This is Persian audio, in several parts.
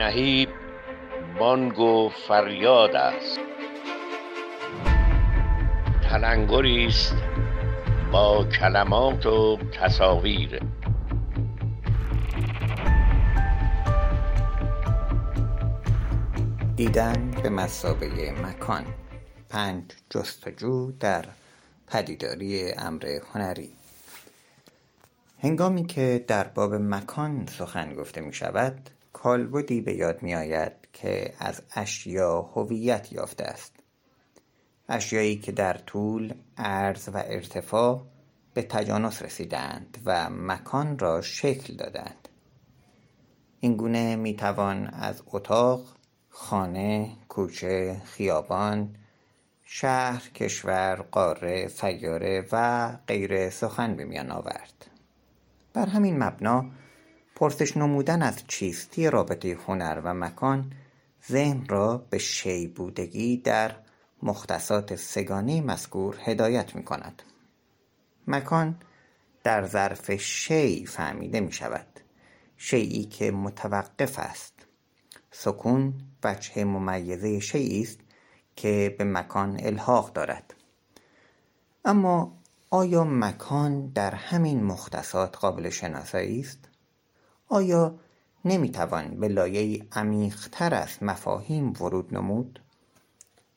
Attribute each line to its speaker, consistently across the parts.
Speaker 1: نهیب بانگ و فریاد است. تلنگری است با کلمات و تصاویر.
Speaker 2: دیدن به مثابه مکان. پنج جستجو در پدیداری امر هنری. هنگامی که در باب مکان سخن گفته می شود کالبدی به یاد می آید که از اشیا هویت یافته است. اشیایی که در طول عرض و ارتفاع به تجانس رسیده اند و مکان را شکل داده اند این گونه می توان از اتاق خانه کوچه خیابان شهر کشور قاره سیاره و غیره سخن به میان آورد. بر همین مبنا پرسش نمودن از چیستی رابطه هنر و مکان ذهن را به شی بودگی در مختصات سگانه مذکور هدایت می کند مکان در ظرف شی فهمیده می شود شیئی که متوقف است. سکون وجه ممیزه شیئی است که به مکان الحاق دارد. اما آیا مکان در همین مختصات قابل شناسایی است؟ آیا نمی توان به لایه عمیق تر از مفاهیم ورود نمود؟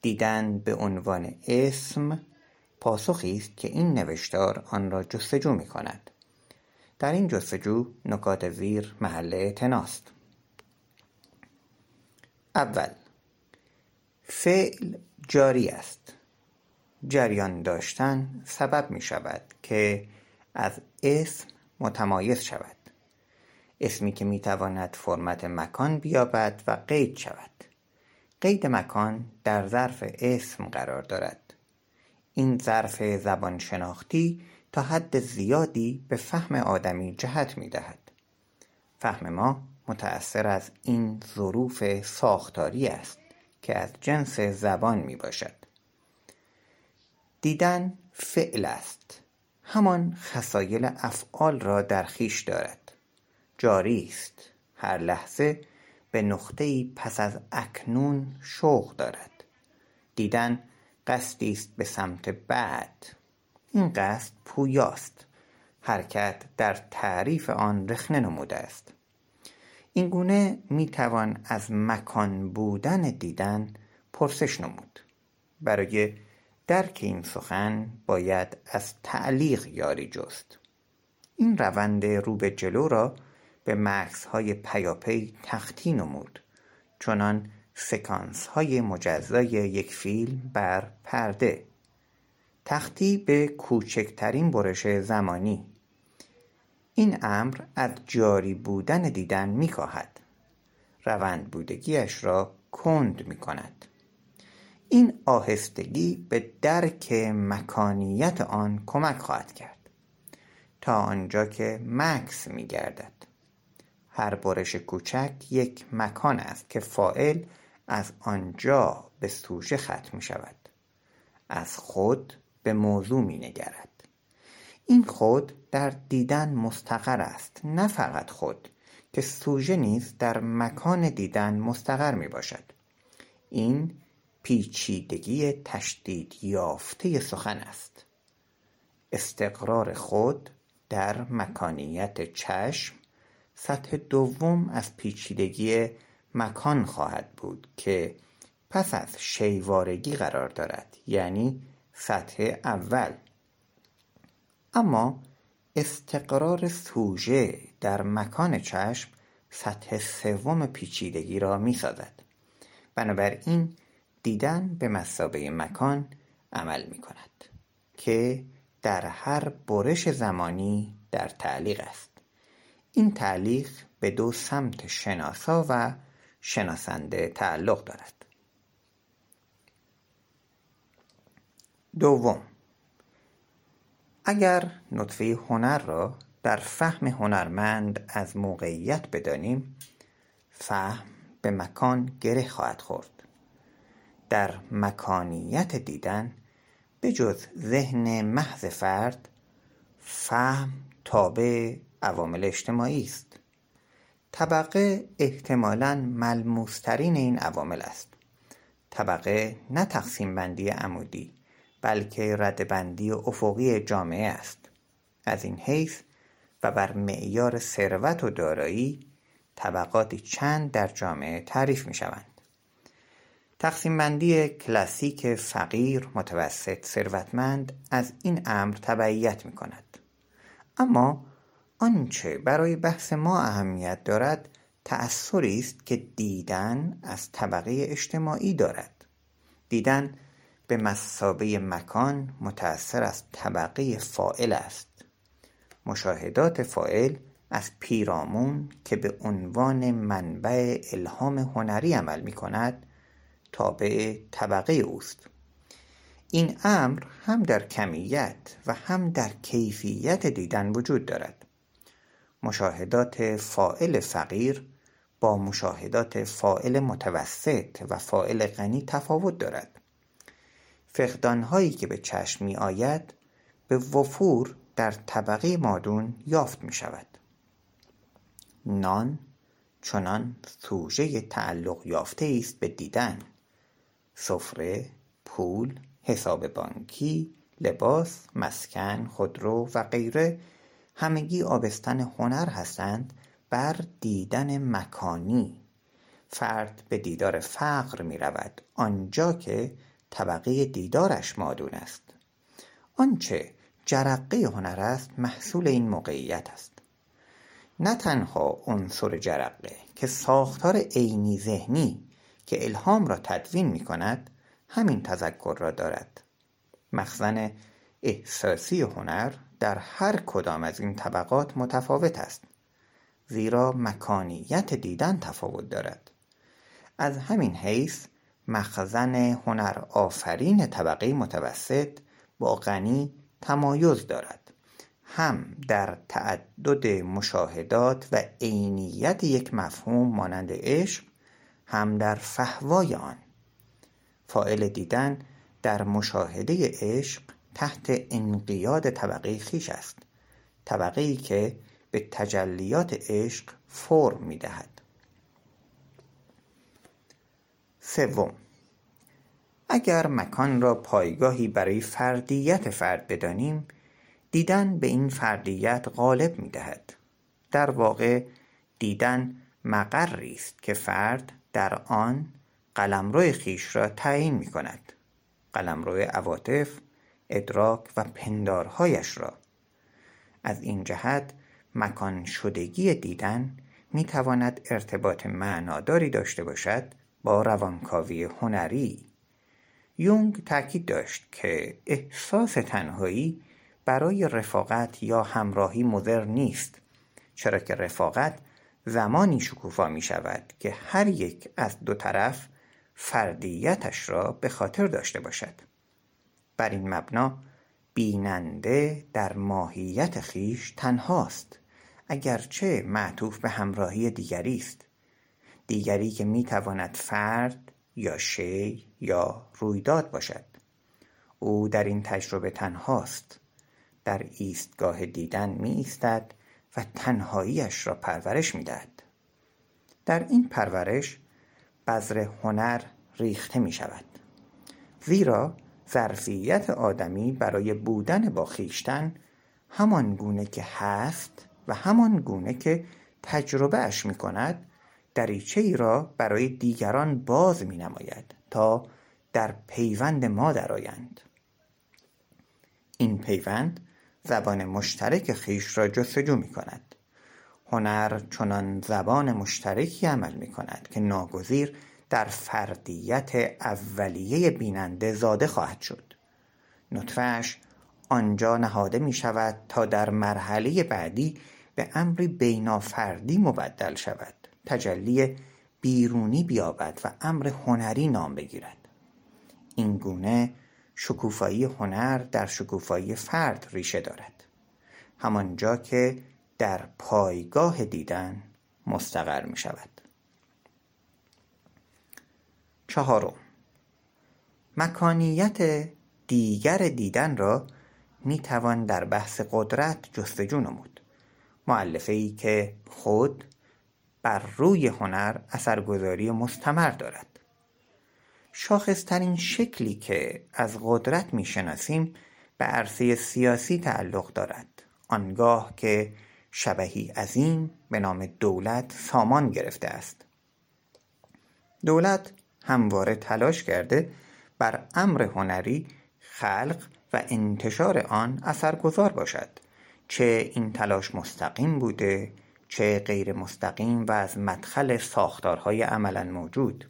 Speaker 2: دیدن به عنوان اسم پاسخی است که این نوشتار آن را جستجو می کند در این جستجو نکات زیر محل اعتناست اول فعل جاری است. جریان داشتن سبب می شود که از اسم متمایز شود. اسمی که می تواند فرمت مکان بیابد و قید شود. قید مکان در ظرف اسم قرار دارد. این ظرف زبان شناختی تا حد زیادی به فهم آدمی جهت می دهد فهم ما متأثر از این ظروف ساختاری است که از جنس زبان می باشد دیدن فعل است. همان خصایل افعال را در خویش دارد. جاری است. هر لحظه به نقطه ای پس از اکنون شوق دارد. دیدن قصدی است به سمت بعد. این قصد پویاست. حرکت در تعریف آن رخنه نموده است. این گونه می توان از مکان بودن دیدن پرسش نمود. برای درک این سخن باید از تعلیق یاری جست. این روند رو به جلو را به مکثهای پیاپی تختی نمود چنان سکانسهای مجزای یک فیلم بر پرده. تختی به کوچکترین برش زمانی. این امر از جاری بودن دیدن می کاهد روند بودگیش را کند می کند این آهستگی به درک مکانیت آن کمک خواهد کرد. تا آنجا که مکث می گردد هر برش کوچک یک مکان است که فاعل از آنجا به سوژه ختم می شود از خود به موضوع می نگرد این خود در دیدن مستقر است نه فقط خود که سوژه نیز در مکان دیدن مستقر می باشد این پیچیدگی تشدید یافته سخن است. استقرار خود در مکانیت چشم سطح دوم از پیچیدگی مکان خواهد بود که پس از شیوارگی قرار دارد یعنی سطح اول. اما استقرار سوژه در مکان چشم سطح سوم پیچیدگی را می سازد بنابراین دیدن به مثابه مکان عمل می کند که در هر برش زمانی در تعلیق است. این تعلیق به دو سمت شناسا و شناسنده تعلق دارد. دوم اگر نطفه هنر را در فهم هنرمند از موقعیت بدانیم فهم به مکان گره خواهد خورد. در مکانیت دیدن به جز ذهن محض فرد فهم تابع عوامل اجتماعی است. طبقه احتمالا ملموسترین این عوامل است. طبقه نه تقسیم بندی عمودی بلکه ردبندی افقی جامعه است. از این حیث و بر معیار ثروت و دارایی طبقاتی چند در جامعه تعریف می شوند تقسیم بندی کلاسیک فقیر متوسط ثروتمند از این امر تبعیت می کند اما آنچه برای بحث ما اهمیت دارد تأثری است که دیدن از طبقه اجتماعی دارد. دیدن به مثابه مکان متأثر از طبقه فاعل است. مشاهدات فاعل از پیرامون که به عنوان منبع الهام هنری عمل می کند تابع طبقه اوست. این امر هم در کمیت و هم در کیفیت دیدن وجود دارد. مشاهدات فاعل فقیر با مشاهدات فاعل متوسط و فاعل غنی تفاوت دارد. فقدانهایی که به چشم می آید به وفور در طبقه مادون یافت می شود نان چنان سوژه تعلق یافته است به دیدن. سفره پول حساب بانکی لباس مسکن خودرو و غیره همگی آبستن هنر هستند بر دیدن مکانی. فرد به دیدار فقر می رود آنجا که طبقه دیدارش مادون است. آنچه جرقه هنر است محصول این موقعیت است. نه تنها عنصر جرقه که ساختار عینی ذهنی که الهام را تدوین می کند همین تذکر را دارد. مخزن احساسی هنر در هر کدام از این طبقات متفاوت است زیرا مکانیت دیدن تفاوت دارد. از همین حیث مخزن هنر آفرین طبقه متوسط با غنی تمایز دارد. هم در تعدد مشاهدات و عینیت یک مفهوم مانند عشق هم در فهوای آن. فاعل دیدن در مشاهده عشق تحت انقیاد طبقه خویش است طبقه ای که به تجلیات عشق فرم می دهد سوم اگر مکان را پایگاهی برای فردیت فرد بدانیم دیدن به این فردیت غالب می دهد در واقع دیدن مقری است که فرد در آن قلمرو خویش را تعیین می کند قلمرو عواطف ادراک و پندارهایش را. از این جهت مکان شدگی دیدن می تواند ارتباط معناداری داشته باشد با روانکاوی هنری. یونگ تاکید داشت که احساس تنهایی برای رفاقت یا همراهی مضر نیست چرا که رفاقت زمانی شکوفا می شود که هر یک از دو طرف فردیتش را به خاطر داشته باشد. بر این مبنا بیننده در ماهیت خویش تنهاست اگرچه معطوف به همراهی دیگری است. دیگری که می تواند فرد یا شی یا رویداد باشد. او در این تجربه تنهاست. در ایستگاه دیدن می ایستد و تنهاییش را پرورش می دهد در این پرورش بذر هنر ریخته می شود زیرا ظرفیت آدمی برای بودن با خویشتن همان گونه که هست و همان گونه که تجربه اش می کند دریچه ای را برای دیگران باز می نماید تا در پیوند ما درآیند. این پیوند زبان مشترک خویش را جستجو می کند هنر چنان زبان مشترکی عمل می کند که ناگزیر در فردیت اولیه بیننده زاده خواهد شد. نطفهاش آنجا نهاده می شود تا در مرحله بعدی به امری بینافردی مبدل شود. تجلی بیرونی بیابد و امر هنری نام بگیرد. این گونه شکوفایی هنر در شکوفایی فرد ریشه دارد. همانجا که در پایگاه دیدن مستقر می شود چهارم. مکانیت دیگر دیدن را می توان در بحث قدرت جستجو نمود. مؤلفه ای که خود بر روی هنر اثرگذاری مستمر دارد. شاخصترین شکلی که از قدرت می‌شناسیم به عرصه سیاسی تعلق دارد. آنگاه که شبهی عظیم به نام دولت سامان گرفته است. دولت همواره تلاش کرده بر امر هنری خلق و انتشار آن اثرگذار باشد. چه این تلاش مستقیم بوده چه غیر مستقیم و از مدخل ساختارهای عملا موجود.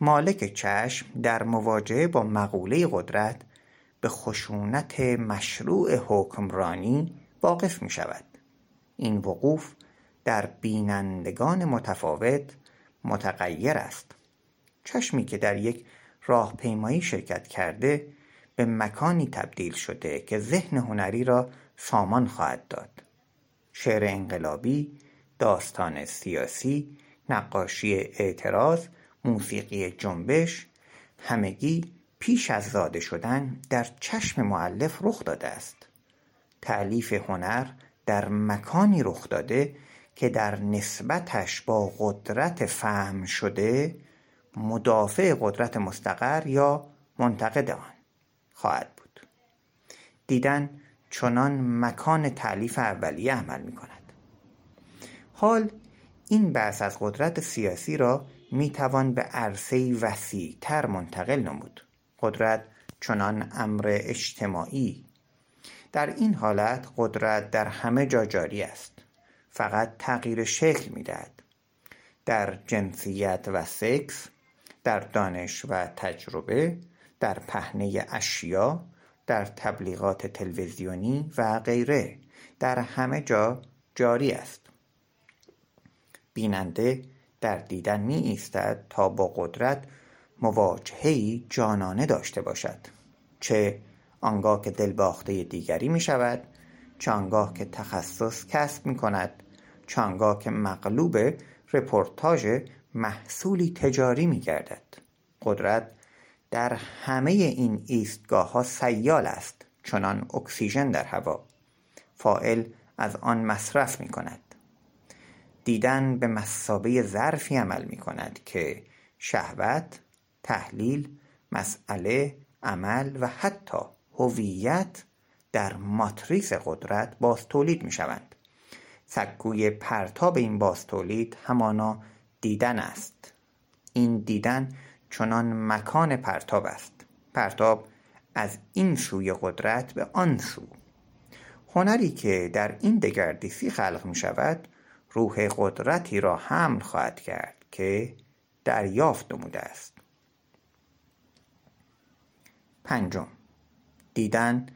Speaker 2: مالک چشم در مواجهه با مقوله قدرت به خشونت مشروع حکمرانی واقف می شود این وقوف در بینندگان متفاوت متغیر است. چشمی که در یک راهپیمایی شرکت کرده به مکانی تبدیل شده که ذهن هنری را سامان خواهد داد. شعر انقلابی داستان سیاسی نقاشی اعتراض موسیقی جنبش همگی پیش از زاده شدن در چشم معلف رخ داده است. تعلیف هنر در مکانی رخ داده که در نسبتش با قدرت فهم شده مدافع قدرت مستقر یا منتقد آن خواهد بود. دیدن چنان مکان تعلیف اولیه عمل می کند حال این بحث از قدرت سیاسی را می توان به عرصه وسیع تر منتقل نمود. قدرت چنان امر اجتماعی. در این حالت قدرت در همه جا جاری است. فقط تغییر شکل می دهد در جنسیت و سکس در دانش و تجربه در پهنه اشیا در تبلیغات تلویزیونی و غیره. در همه جا جاری است. بیننده در دیدن می ایستد تا با قدرت مواجهه جانانه داشته باشد. چه آنگاه که دلباخته دیگری می شود چه آنگاه که تخصص کسب می کند چه آنگاه که مغلوب رپورتاژ محصولی تجاری می گردد قدرت در همه این ایستگاه ها سیال است چنان اکسیژن در هوا. فائل از آن مصرف می کند دیدن به مثابه ظرفی عمل می کند که شهوت تحلیل مسئله عمل و حتی هویت در ماتریس قدرت باز تولید می شوند سکوی پرتاب این باز تولید همانا دیدن است. این دیدن چنان مکان پرتاب است. پرتاب از این سوی قدرت به آن سو هنری که در این دگردیسی خلق می شود روح قدرتی را حمل خواهد کرد که دریافت نموده است. پنجم دیدن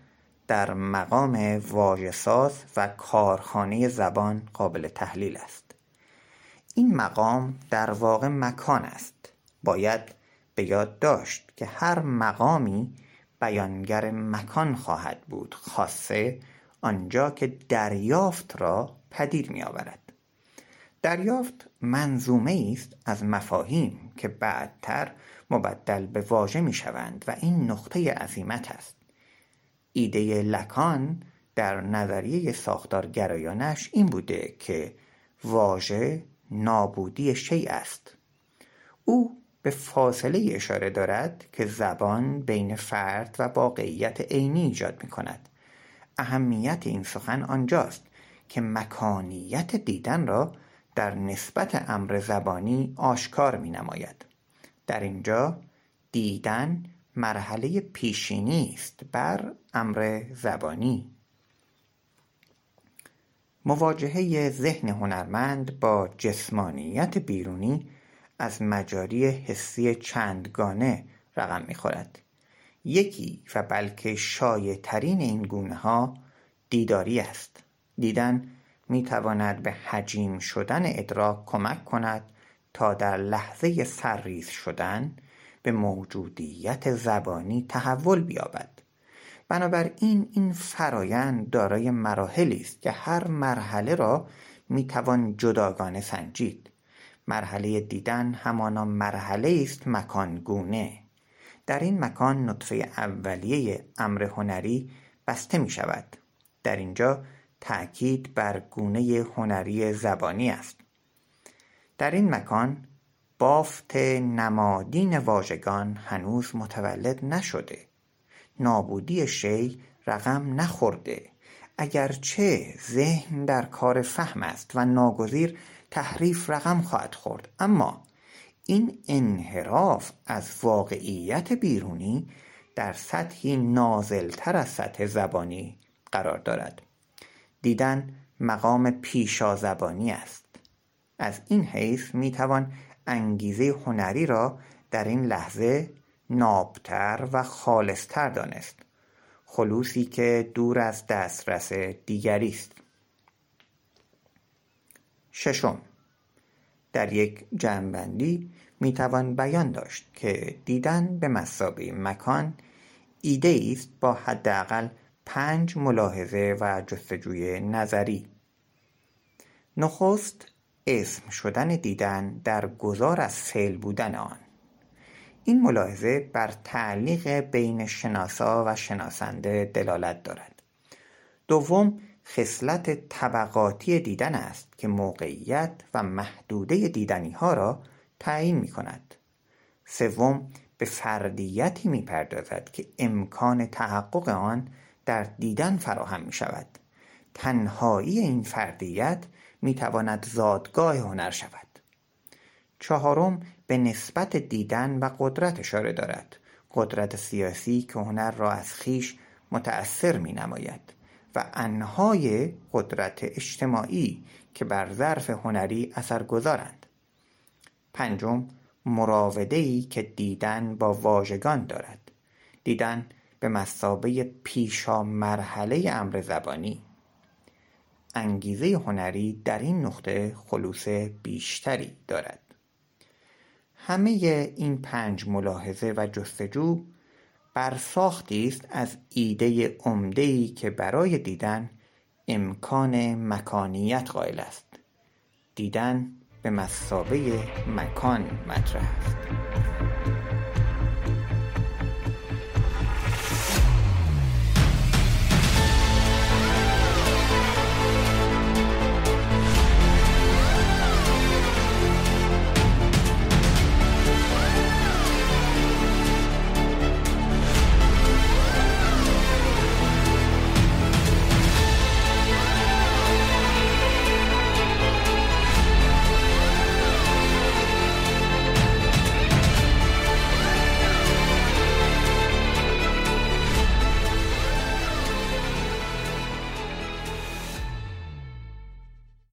Speaker 2: در مقام واژه‌ساز و کارخانه زبان قابل تحلیل است. این مقام در واقع مکان است. باید به یاد داشت که هر مقامی بیانگر مکان خواهد بود خاصه آنجا که دریافت را پدید می آورد دریافت منظومه است از مفاهیم که بعدتر مبدل به واژه می شوند و این نقطه عظیمت است. ایده لکان در نظریه ساختارگرایانش این بوده که واژه نابودی شیء است. او به فاصله اشاره دارد که زبان بین فرد و واقعیت عینی ایجاد می کند اهمیت این سخن آنجاست که مکانیت دیدن را در نسبت امر زبانی آشکار می نماید در اینجا دیدن مرحله پیشینی است بر امر زبانی. مواجهه ذهن هنرمند با جسمانیت بیرونی از مجاری حسی چندگانه رقم می‌خورد. یکی و بلکه شایعترین این گونه ها دیداری است. دیدن می‌تواند به حجیم شدن ادراک کمک کند تا در لحظه سرریز شدن به موجودیت زبانی تحول بیابد. بنابراین این فرایند دارای مراحلی است که هر مرحله را می‌توان جداگانه سنجید. مرحله دیدن همانا مرحله است مکانگونه. در این مکان نطفه اولیه امر هنری بسته می شود در اینجا تأکید بر گونه هنری زبانی است. در این مکان بافت نمادین واژگان هنوز متولد نشده. نابودی شی رقم نخورده. اگرچه ذهن در کار فهم است و ناگزیر تحریف رقم خواهد خورد. اما این انحراف از واقعیت بیرونی در سطحی نازلتر از سطح زبانی قرار دارد. دیدن مقام پیشازبانی است. از این حیث می‌توان انگیزه هنری را در این لحظه نابتر و خالصتر دانست. خلوصی که دور از دسترس دیگری است. ششم. در یک جمعبندی می‌توان بیان داشت که دیدن به مثابه مکان ایده است با حداقل پنج ملاحظه و جستجوی نظری. نخست اسم شدن دیدن در گذار از فعل بودن آن. این ملاحظه بر تعلیق بین شناسا و شناسنده دلالت دارد. دوم خصلت طبقاتی دیدن است که موقعیت و محدوده دیدنیها را تعیین می کند سوم به فردیتی می پردازد که امکان تحقق آن در دیدن فراهم می شود تنهایی این فردیت می تواند زادگاه هنر شود. چهارم به نسبت دیدن و قدرت اشاره دارد. قدرت سیاسی که هنر را از خیش متأثر می نماید و انهای قدرت اجتماعی که بر ظرف هنری اثر گذارند پنجم مراودهای که دیدن با واژگان دارد. دیدن به مثابه پیشا مرحله امر زبانی. انگیزه هنری در این نقطه خلوص بیشتری دارد. همه این پنج ملاحظه و جستجو برساختی است از ایده عمدهای که برای دیدن امکان مکانیت قایل است. دیدن به مثابه مکان مطرح است.